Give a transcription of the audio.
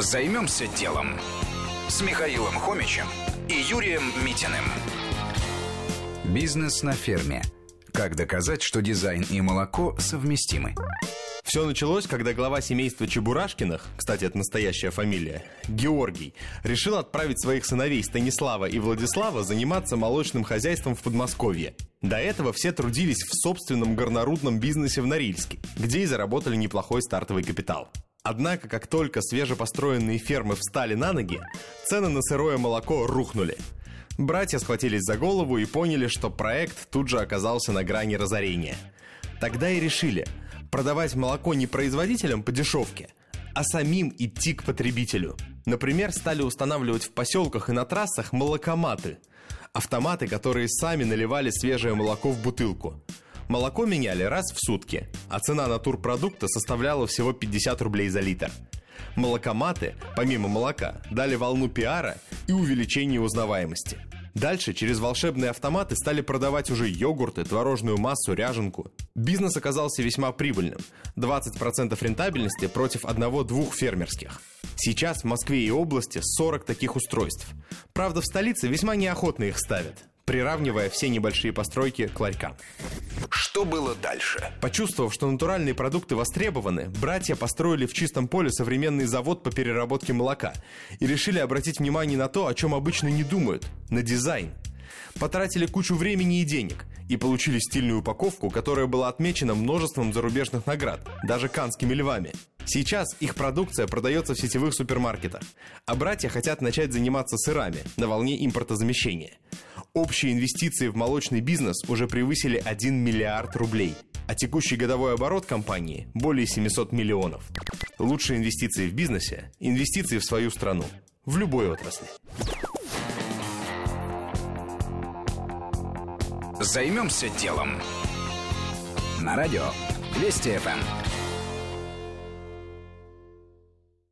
Займемся делом с Михаилом Хомичем и Юрием Митиным. Бизнес на ферме. Как доказать, что дизайн и молоко совместимы? Все началось, когда глава семейства Чебурашкиных, кстати, это настоящая фамилия, Георгий, решил отправить своих сыновей Станислава и Владислава заниматься молочным хозяйством в Подмосковье. До этого все трудились в собственном горнорудном бизнесе в Норильске, где и заработали неплохой стартовый капитал. Однако, как только свежепостроенные фермы встали на ноги, цены на сырое молоко рухнули. Братья схватились за голову и поняли, что проект тут же оказался на грани разорения. Тогда и решили продавать молоко не производителям по дешевке, а самим идти к потребителю. Например, стали устанавливать в поселках и на трассах молокоматы. Автоматы, которые сами наливали свежее молоко в бутылку – Молоко меняли раз в сутки, а цена натурпродукта составляла всего 50 рублей за литр. Молокоматы, помимо молока, дали волну пиара и увеличение узнаваемости. Дальше через волшебные автоматы стали продавать уже йогурты, творожную массу, ряженку. Бизнес оказался весьма прибыльным. 20% рентабельности против одного-двух фермерских. Сейчас в Москве и области 40 таких устройств. Правда, в столице весьма неохотно их ставят приравнивая все небольшие постройки к ларькам. Что было дальше? Почувствовав, что натуральные продукты востребованы, братья построили в чистом поле современный завод по переработке молока и решили обратить внимание на то, о чем обычно не думают – на дизайн. Потратили кучу времени и денег и получили стильную упаковку, которая была отмечена множеством зарубежных наград, даже канскими львами. Сейчас их продукция продается в сетевых супермаркетах, а братья хотят начать заниматься сырами на волне импортозамещения – Общие инвестиции в молочный бизнес уже превысили 1 миллиард рублей, а текущий годовой оборот компании более 700 миллионов. Лучшие инвестиции в бизнесе – инвестиции в свою страну, в любой отрасли. Займемся делом. На радио Вести ФМ.